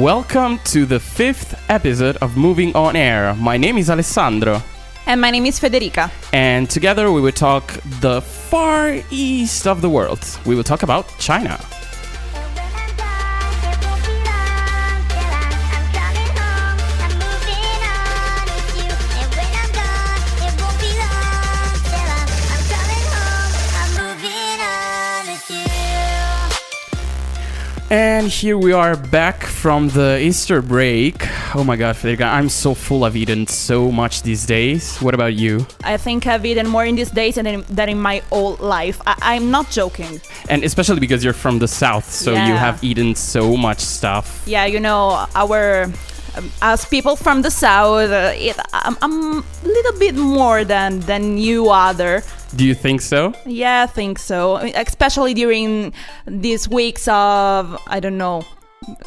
Welcome to the fifth episode of Moving on Air. My name is Alessandro, And my name is Federica. and together we will talk the far east of the world. We will talk about China. And here we are back from the Easter break. Oh my god, Federica, I'm so full. I've eaten so much these days. What about you? I think I've eaten more in these days than in, than in my whole life. I, I'm not joking. And especially because you're from the south, so you have eaten so much stuff. Yeah, you know, our. Um, as people from the south, uh, it, I'm, I'm a little bit more than than you other. Do you think so? Yeah, I think so. I mean, Especially during these weeks of I don't know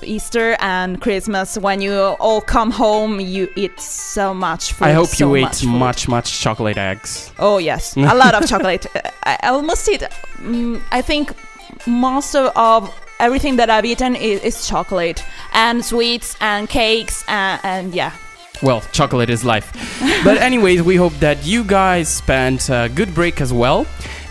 Easter and Christmas when you all come home, you eat so much food. I hope so you ate much, food. much, much chocolate eggs. Oh yes, a lot of chocolate. I, almost eat. Um, I think most of, of everything that I've eaten is, is chocolate and sweets and cakes and, and yeah. Well, chocolate is life. but anyways, we hope that you guys spent a good break as well.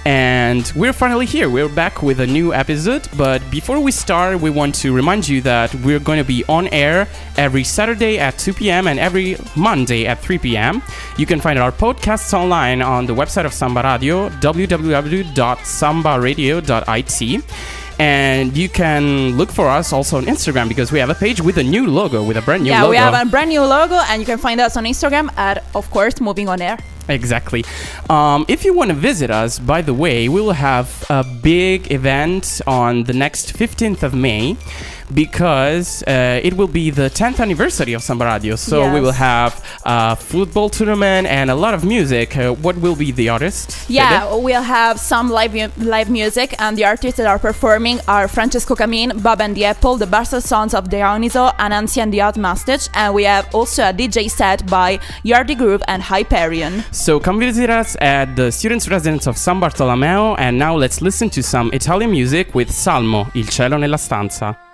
And we're finally here. We're back with a new episode. But before we start, we want to remind you that we're going to be on air every Saturday at 2 p.m. and every Monday at 3 p.m. You can find our podcasts online on the website of Sanba Radio, www.sanbaradio.it. And you can look for us also on Instagram because we have a page with a new logo, with a brand new yeah, logo. we have a brand new logo and you can find us on Instagram at of course moving on air. Exactly. Um, if you want to visit us, by the way, we will have a big event on the next 15th of May because uh, it will be the 10th anniversary of Sanba Radio. So we will have a football tournament and a lot of music. Uh, what will be the artist? Yeah, we'll have some live mu- live music, and the artists that are performing are Francesco Camin, Bob and the Apple, the Barca Sons of Dioniso, Anansi and the Hot Mustache, and we have also a DJ set by Yardi Group and Hyperion. So come visit us at the students' residence of San Bartolomeo. And now let's listen to some Italian music with Salmo, Il cielo nella stanza.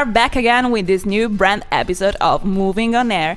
Are back again with this new brand episode of Moving on Air.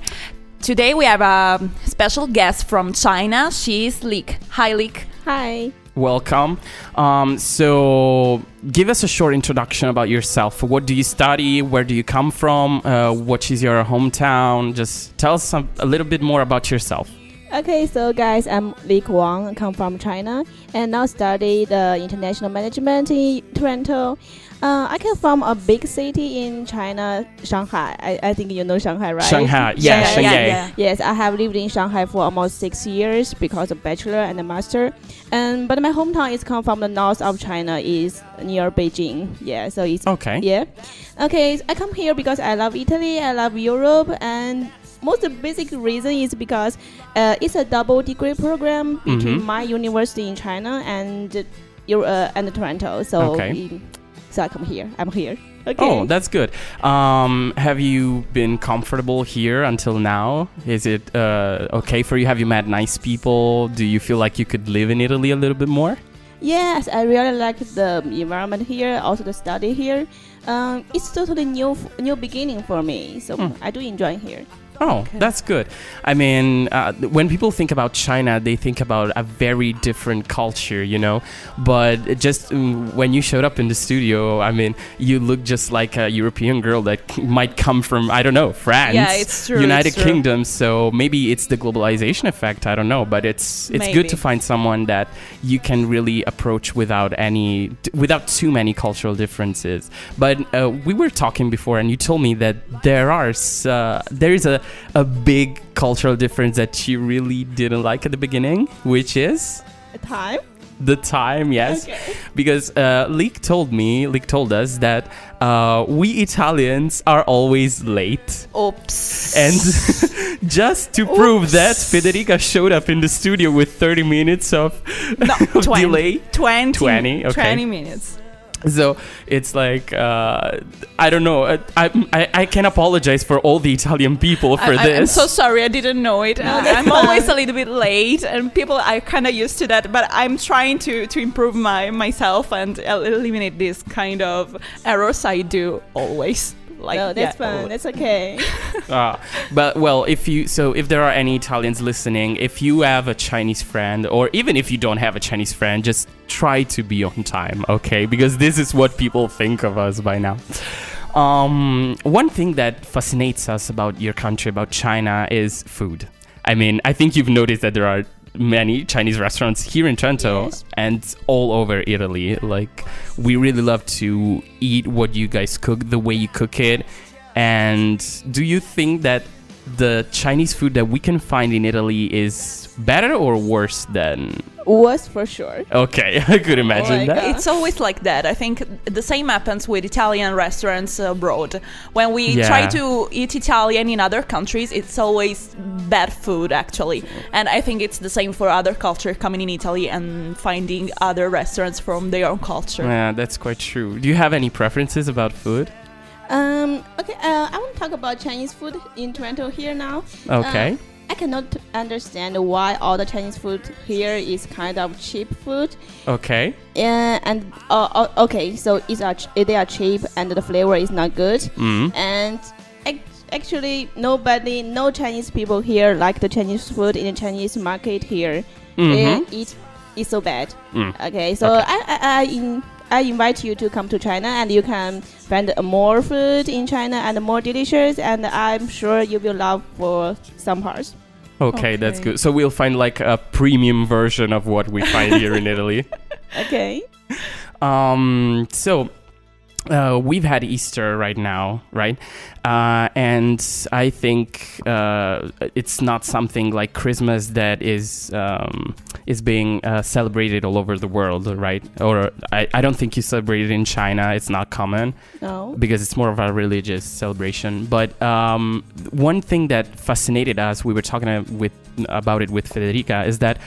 Today we have a special guest from China. She's Leek. Hi, Leek. Hi. Welcome. Um, so, give us a short introduction about yourself. What do you study? Where do you come from? Uh, what is your hometown? Just tell us some, a little bit more about yourself. Okay, so guys, I'm Li Wang, I come from China, and now study the international management in Trento. Uh, I come from a big city in China, Shanghai. I, I think you know Shanghai, right? Shanghai. Yeah, Yeah, Shanghai. yeah, yeah. Yes, I have lived in Shanghai for almost six years because of bachelor and a master. And but my hometown is come from the north of China, is near Beijing. Yeah, so it's Okay. yeah. Okay, I come here because I love Italy, I love Europe, and most basic reason is because uh, it's a double degree program between Mhm. my university in China and uh, and Trento. So Okay. So I come here. I'm here. Okay. Oh, that's good. Um, have you been comfortable here until now? Is it uh, okay for you? Have you met nice people? Do you feel like you could live in Italy a little bit more? Yes, I really like the environment here, also the study here. Um, it's totally new, new beginning for me. So Hmm. I do enjoy here. Oh, that's good. I mean, uh, when people think about China, they think about a very different culture, you know. But just mm, when you showed up in the studio, I mean, you look just like a European girl that might come from I don't know France, Yeah, it's true, United it's true. Kingdom. So maybe it's the globalization effect. I don't know, but it's it's good to find someone that you can really approach without any without too many cultural differences. But uh, we were talking before, and you told me that there are uh, there is a a big cultural difference that she really didn't like at the beginning, which is Time? the time, yes, because uh, Leek told me, Leek told us that uh, we Italians are always late. Oops. And just to prove that, Federica showed up in the studio with 30 minutes of, no, 20, delay. 20, 20, okay. 20 minutes. So it's like uh, I don't know. I, I I can apologize for all the Italian people for I, I- this. I'm so sorry, I didn't know it. Uh, I'm always a little bit late, and people are kind of used to that. But I'm trying to to improve my myself and eliminate this kind of errors I do always. Like no, that's yeah, fine. That's okay. Ah, but well, if you so if there are any Italians listening, if you have a Chinese friend, or even if you don't have a Chinese friend, just try to be on time, okay? Because this is what people think of us by now. Um, one thing that fascinates us about your country, about China, is food. I mean, I think you've noticed that there are many Chinese restaurants here in Trento Yes. and all over Italy. Like, we really love to eat what you guys cook, the way you cook it. And do you think that the Chinese food that we can find in Italy is better or worse than? Worse for sure. Okay, I could imagine my that. It's always like that. I think the same happens with Italian restaurants abroad. When we Yeah. try to eat Italian in other countries, it's always bad food actually. And I think it's the same for other culture coming in Italy and finding other restaurants from their own culture. Yeah, that's quite true. Do you have any preferences about food? Um. Okay. Uh, I want to talk about Chinese food in Trento here now. Okay. Uh, I cannot understand why all the Chinese food here is kind of cheap food. Okay. Yeah, and uh, uh, okay, so it's are ch- they are cheap and the flavor is not good. Mm. And actually, nobody, no Chinese people here like the Chinese food in the Chinese market here. Mhm. They eat it's so bad. Mm. Okay, so Okay. I I, I, in, I invite you to come to China and you can find more food in China and more delicious and I'm sure you will love for some parts. Okay, that's good. So we'll find like a premium version of what we find here in Italy. Okay. Um, so uh, we've had Easter right now, right? Uh, and I think uh, it's not something like Christmas that is um, is being uh, celebrated all over the world, right? Or I, I don't think you celebrate it in China. It's not common No. because it's more of a religious celebration. But um, one thing that fascinated us, we were talking uh, with about it with Federica, is that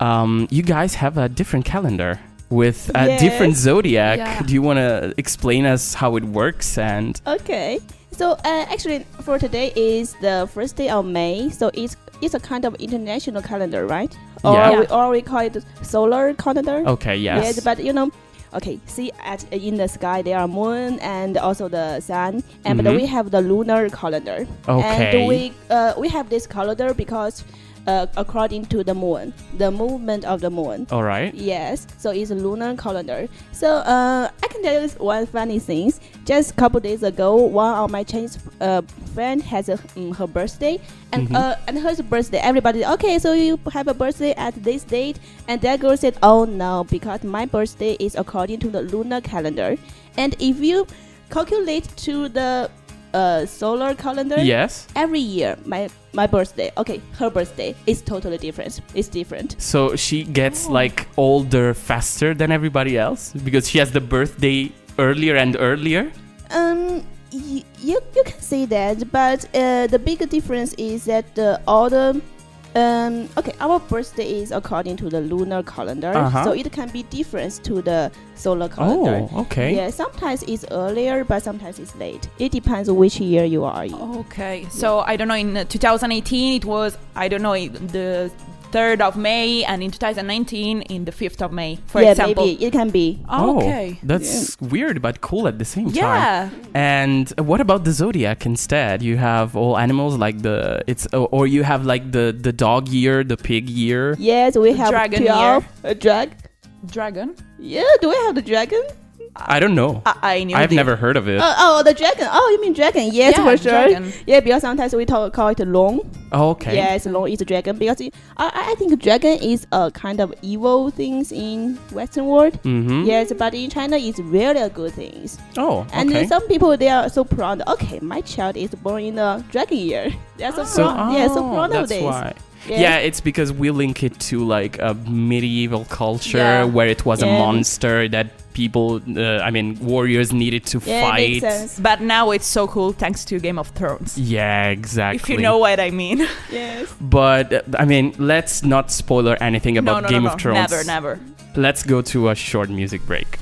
um, you guys have a different calendar with a Yes. different zodiac. Yeah. Do you want to explain us how it works? And Okay. So uh, actually, for today is the first day of May. So it's it's a kind of international calendar, right? Or Yeah. we or we call it solar calendar. okay, yes, Yes, but you know, okay. See, at in the sky there are moon and also the sun, and Mhm. but we have the lunar calendar. Okay. And we uh, we have this calendar because. Uh, according to the moon, the movement of the moon. all right. Yes, so it's a lunar calendar. So uh, I can tell you one funny thing. Just a couple days ago, one of my Chinese uh, friend has a, um, her birthday, and Mhm. uh, and her birthday. Everybody, okay, so you have a birthday at this date, and that girl said, oh no, because my birthday is according to the lunar calendar, and if you calculate to the uh, solar calendar, Yes. every year my my birthday, okay, her birthday is totally different. It's different. So she gets like older faster than everybody else because she has the birthday earlier and earlier. Um, you you can say that, but uh, the big difference is that the all the um okay our birthday is according to the lunar calendar, Uh-huh. so it can be different to the solar calendar. Oh, okay. Yeah, sometimes it's earlier, but sometimes it's late. It depends which year you are in. Okay, so I don't know. In uh, 2018, it was I don't know the third of May, and in 2019, in the fifth of May, for yeah, example. maybe it can be. Oh, oh okay. That's weird but cool at the same time. Yeah. And what about the zodiac instead? You have all animals like the it's or- or you have like the the dog year, the pig year. Yes, we have Dragon twelve. A drag. Dragon. Yeah, do we have the dragon? I don't know. I, I knew. I've this. never heard of it. Oh, oh, the dragon. Oh, you mean dragon? Yes, Yeah, for sure. dragon. Yeah, because sometimes we talk, call it long. Oh, okay. Yes, long is a dragon because it, I, I I think dragon is a kind of evil things in Western world. Mm-hmm. Yes, but in China it's really a good things. Oh, And okay. then some people they are so proud. Okay, my child is born in the dragon year. They are so so proud. yeah, so oh, proud of this. why. Yes. Yeah, it's because we link it to like a medieval culture Yeah. where it was a monster that people, uh, I mean, warriors needed to Yeah, fight. makes sense. But now it's so cool thanks to Game of Thrones. Yeah, exactly. If you know what I mean. Yes. But uh, I mean, let's not spoiler anything about no, Game no, of no. Thrones. Never, never. Let's go to a short music break.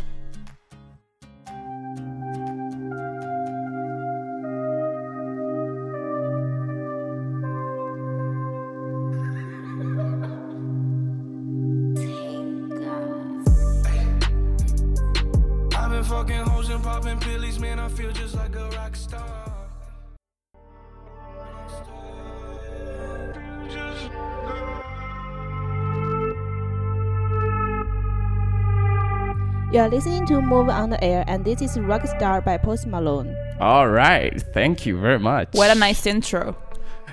Just like a rock star. You are listening to Move on the Air, and this is Rockstar by Post Malone. All right, thank you very much. What a nice intro.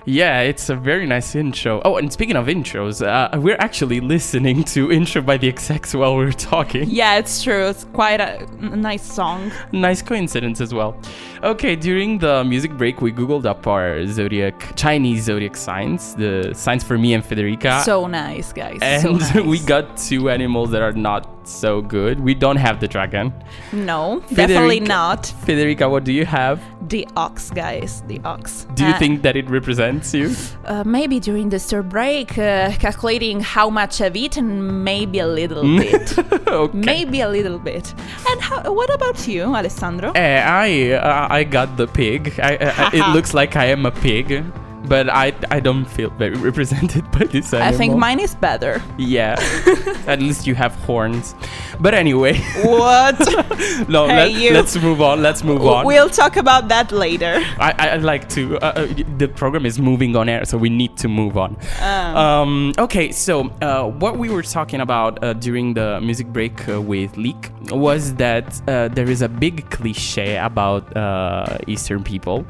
Yeah, it's a very nice intro. Oh, and speaking of intros, uh, we're actually listening to intro by the XX while we're talking. Yeah, it's true. It's quite a nice song. nice coincidence as well. Okay, during the music break, we googled up our zodiac, Chinese zodiac signs, the signs for me and Federica. so nice, guys. so and nice. we got two animals that are not so good. We don't have the dragon. No, definitely not. Federica, what do you have? The ox, guys. The ox. Do you Uh, think that it represents you? Uh, maybe during the Easter break, uh, calculating how much I've eaten, maybe a little bit. okay. Maybe a little bit. And how, what about you, Alessandro? Eh, I uh, I got the pig. I, I, it looks like I am a pig, but I I don't feel very represented by this animal. I think mine is better. Yeah, at least you have horns. But anyway, What? no. Hey, let, you. Let's move on. Let's move on. we'll talk about that later. I, I I'd like to. Uh, uh, the program is moving on air, so we need to move on. Um, Um, okay, so uh, what we were talking about uh, during the music break uh, with Leek was that uh, there is a big cliche about uh, Eastern people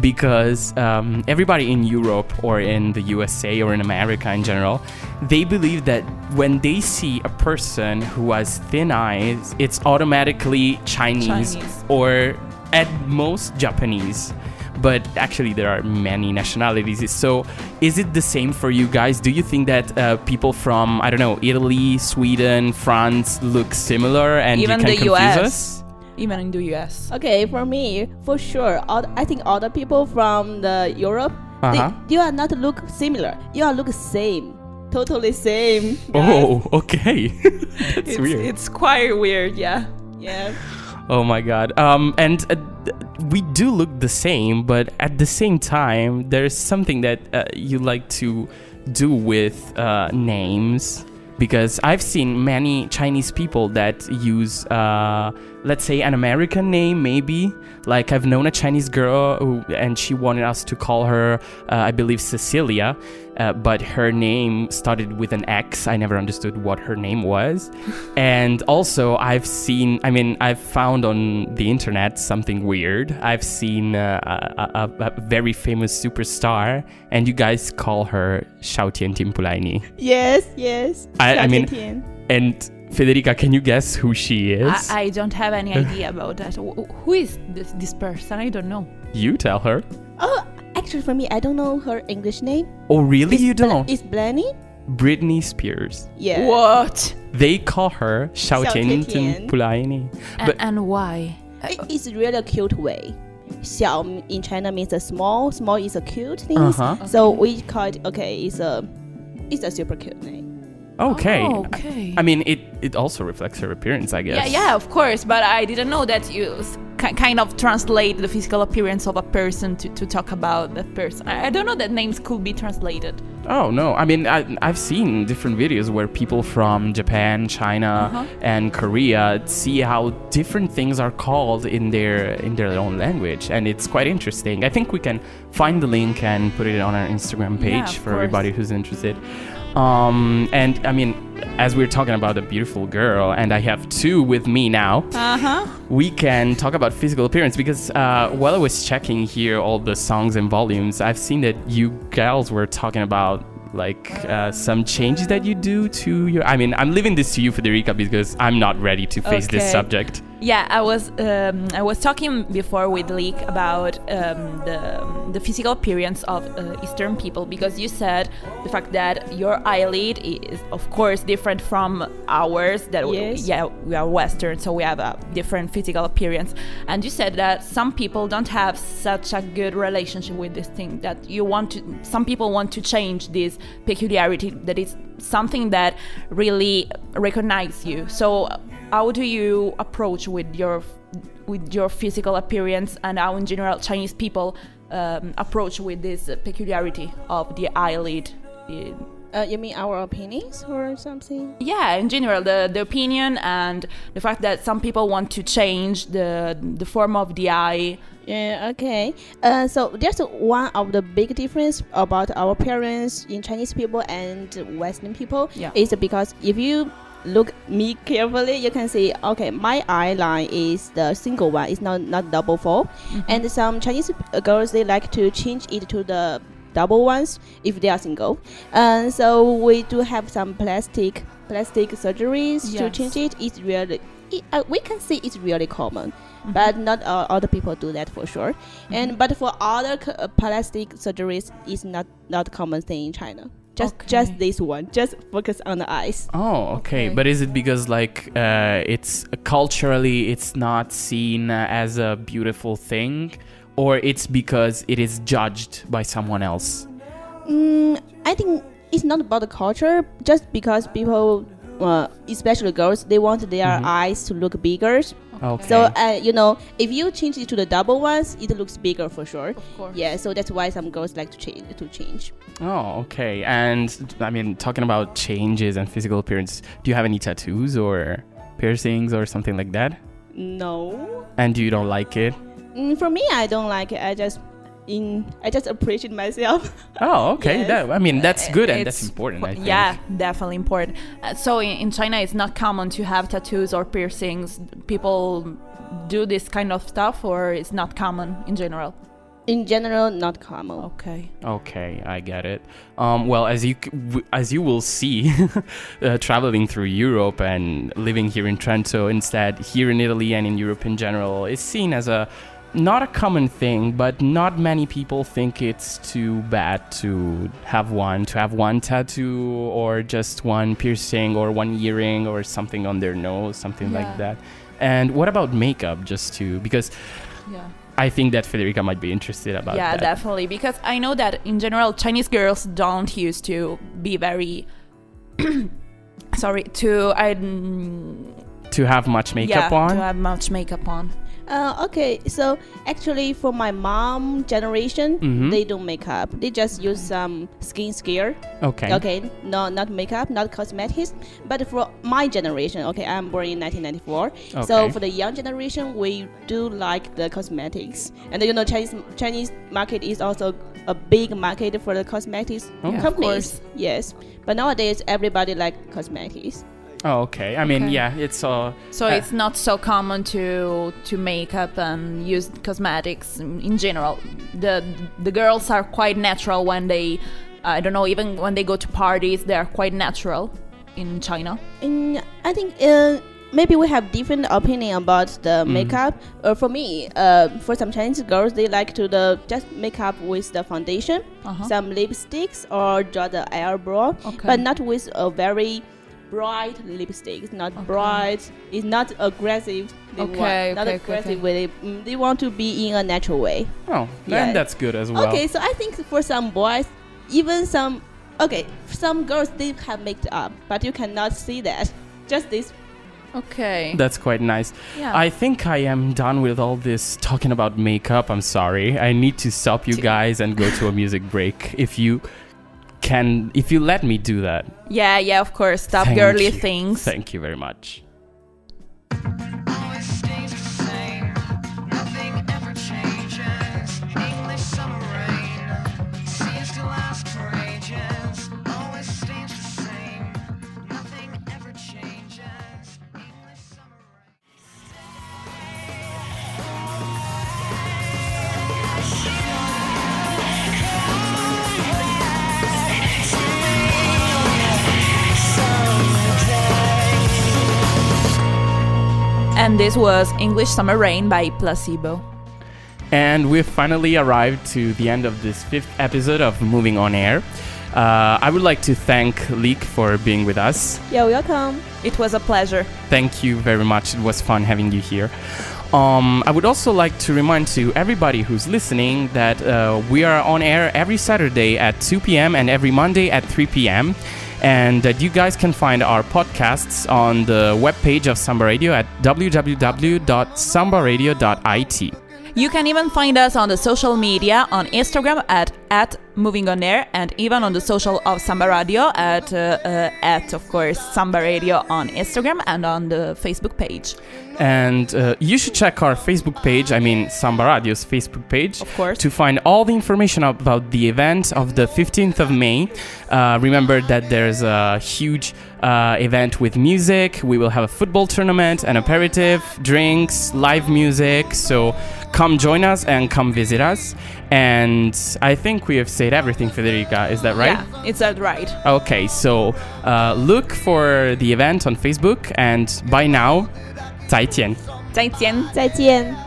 because um, everybody in Europe or in the USA or in America in general, they believe that when they see a person who has thin eyes, it's automatically Chinese. Chinese. or at most Japanese but actually there are many nationalities so is it the same for you guys do you think that uh, people from i don't know italy sweden france look similar and Even you can the confuse US. us Even in the US. Okay, for me, for sure, all, I think all the people from the Europe, Uh-huh. they, you are not look similar. You are look same, totally same. guys. oh okay that's It's, weird it's quite weird, yeah. yeah. oh my god um and uh, we do look the same but at the same time there's something that uh, you like to do with uh, names because I've seen many Chinese people that use, uh, let's say, an American name, maybe. Like I've known a Chinese girl who, and she wanted us to call her, uh, I believe, Cecilia, uh, but her name started with an X. I never understood what her name was. and also, I've seen, I mean, I've found on the internet something weird. I've seen uh, a, a, a very famous superstar, and you guys call her Xiao Tian Timpulaini. Yes, yes. I- I mean- And Federica, can you guess who she is? I, I don't have any idea about that. Who is this, this person? I don't know. you tell her. Oh, actually, for me, I don't know her English name. Oh, really? It's you don't? It's Blanny. Britney Spears. Yeah. What? They call her Xiao Xiao Tian Tian. Timpulaini. A- But and why? It- it's really a cute way. 小 in China means a small. Small is a cute thing. Uh-huh. So we call it okay. It's a it's a super cute name. Okay. Oh, okay. I mean, it, it also reflects her appearance, I guess. Yeah, yeah, of course, but I didn't know that you kind of translate the physical appearance of a person to, to talk about that person. I, I don't know that names could be translated. Oh no! I mean, I, I've seen different videos where people from Japan, China, Uh-huh. and Korea see how different things are called in their in their own language, and it's quite interesting. I think we can find the link and put it on our Instagram page Yeah, for course. everybody who's interested. Um, and I mean, as we're talking about a beautiful girl, and I have two with me now Uh huh. we can talk about physical appearance because uh, while I was checking here all the songs and volumes, I've seen that you girls were talking about like uh, some changes that you do to your. I mean, I'm leaving this to you, Federica, because I'm not ready to face this subject. Yeah, I was um, I was talking before with Leek about um, the the physical appearance of uh, Eastern people because you said the fact that your eyelid is of course different from ours. That we- yeah we are Western, so we have a different physical appearance. And you said that some people don't have such a good relationship with this thing. That you want to some people want to change this peculiarity. That is something that really recognize you. So how do you approach with your with your physical appearance and how in general Chinese people um, approach with this peculiarity of the eyelid? Uh, you mean our opinions or something? yeah, in general, the, the opinion and the fact that some people want to change the the form of the eye. Yeah, okay. Uh, so there's one of the big difference about our parents in Chinese people and Western people Yeah. is because if you look me carefully, you can see okay, my eyeline is the single one, it's not not double fold, and some Chinese uh, girls they like to change it to the double ones if they are single. And so we do have some plastic plastic surgeries to change it. It's really it, uh, we can see it's really common, but not all other people do that for sure. And but for other c- uh, plastic surgeries, it's not not common thing in China. Just Okay. just this one. Just focus on the eyes. Oh, okay. Okay. But is it because like uh, it's culturally it's not seen uh, as a beautiful thing, or it's because it is judged by someone else? Mm, I think it's not about the culture. Just because people, uh, especially girls, they want their Mhm. eyes to look bigger. Okay. So uh, you know, if you change it to the double ones, it looks bigger for sure. Of course. Yeah, so that's why some girls like to change to change. oh, okay. And I mean, talking about changes and physical appearance, do you have any tattoos or piercings or something like that? No. And you don't like it? Mm, for me, I don't like it. I just in I just appreciate myself. Oh, okay. Yes. That, I mean, that's good and It's that's important. I think. Yeah, definitely important. Uh, so in, in China, it's not common to have tattoos or piercings. People do this kind of stuff, or it's not common in general. in general, not common. Okay. Okay, I get it. Um, well, as you as you will see, uh, traveling through Europe and living here in Trento instead, here in Italy and in Europe in general, is seen as a not a common thing, but not many people think it's too bad to have one, to have one tattoo or just one piercing or one earring or something on their nose, something Yeah. like that. And what about makeup? Just to because Yeah. I think that Federica might be interested about yeah, that. definitely. Because I know that in general, Chinese girls don't used to be very. sorry, to I. To have much makeup yeah, on. to have much makeup on. Uh, okay, so actually, for my mom generation, Mhm. they don't make up. They just use some skin care. Okay. Okay, no, not makeup, not cosmetics. But for my generation, okay, I'm born in 1994. Okay. So for the young generation, we do like the cosmetics, and you know, Chinese Chinese market is also a big market for the cosmetics Oh. Yeah, of companies. Yes, but nowadays everybody like cosmetics. Oh, okay. I mean, Okay. yeah, it's uh, So Uh, it's not so common to to make up and use cosmetics in, in general. The the girls are quite natural when they I don't know even when they go to parties they are quite natural in China. And I think uh, maybe we have different opinion about the Mm. makeup. Uh, for me, uh, for some Chinese girls, they like to the just make up with the foundation, Uh-huh. some lipsticks, or draw the eyebrow, Okay. but not with a very bright lipstick. It's not Okay. bright. It's not aggressive. They Okay, want, not okay, okay, aggressive okay. way. Mm, They want to be in a natural way. oh, then Yeah. that's good as well. Okay, so I think for some boys, even some okay, some girls they have made up, but you cannot see that. Just this. Okay. That's quite nice. yeah. I think I am done with all this talking about makeup. I'm sorry. I need to stop you guys and go to a music break. If you can, if you let me do that. yeah, yeah, of course. Stop Thank girly you. things. Thank you very much. And this was English Summer Rain by Placebo. And we've finally arrived to the end of this fifth episode of Moving On Air. Uh, I would like to thank Leek for being with us. You're welcome. It was a pleasure. Thank you very much. It was fun having you here. Um, I would also like to remind to everybody who's listening that uh, we are on air every Saturday at 2 p.m. and every Monday at 3 p.m. And that you guys can find our podcasts on the webpage of Sanba Radio at www.sanbaradio.it. You can even find us on the social media on Instagram at at Moving On Air and even on the social of Sanba Radio at uh, uh, at of course Sanba Radio on Instagram and on the Facebook page. And uh, you should check our Facebook page, I mean Sanba Radio's Facebook page, Of course. to find all the information about the event of the 15th of May. Uh, remember that there's a huge uh, event with music. We will have a football tournament, an aperitif, drinks, live music. So come join us and come visit us. And I think we have said everything, Federica. Is that right? Yeah, it's that right. Okay, so uh, look for the event on Facebook, and by now, 再见。再见。再见。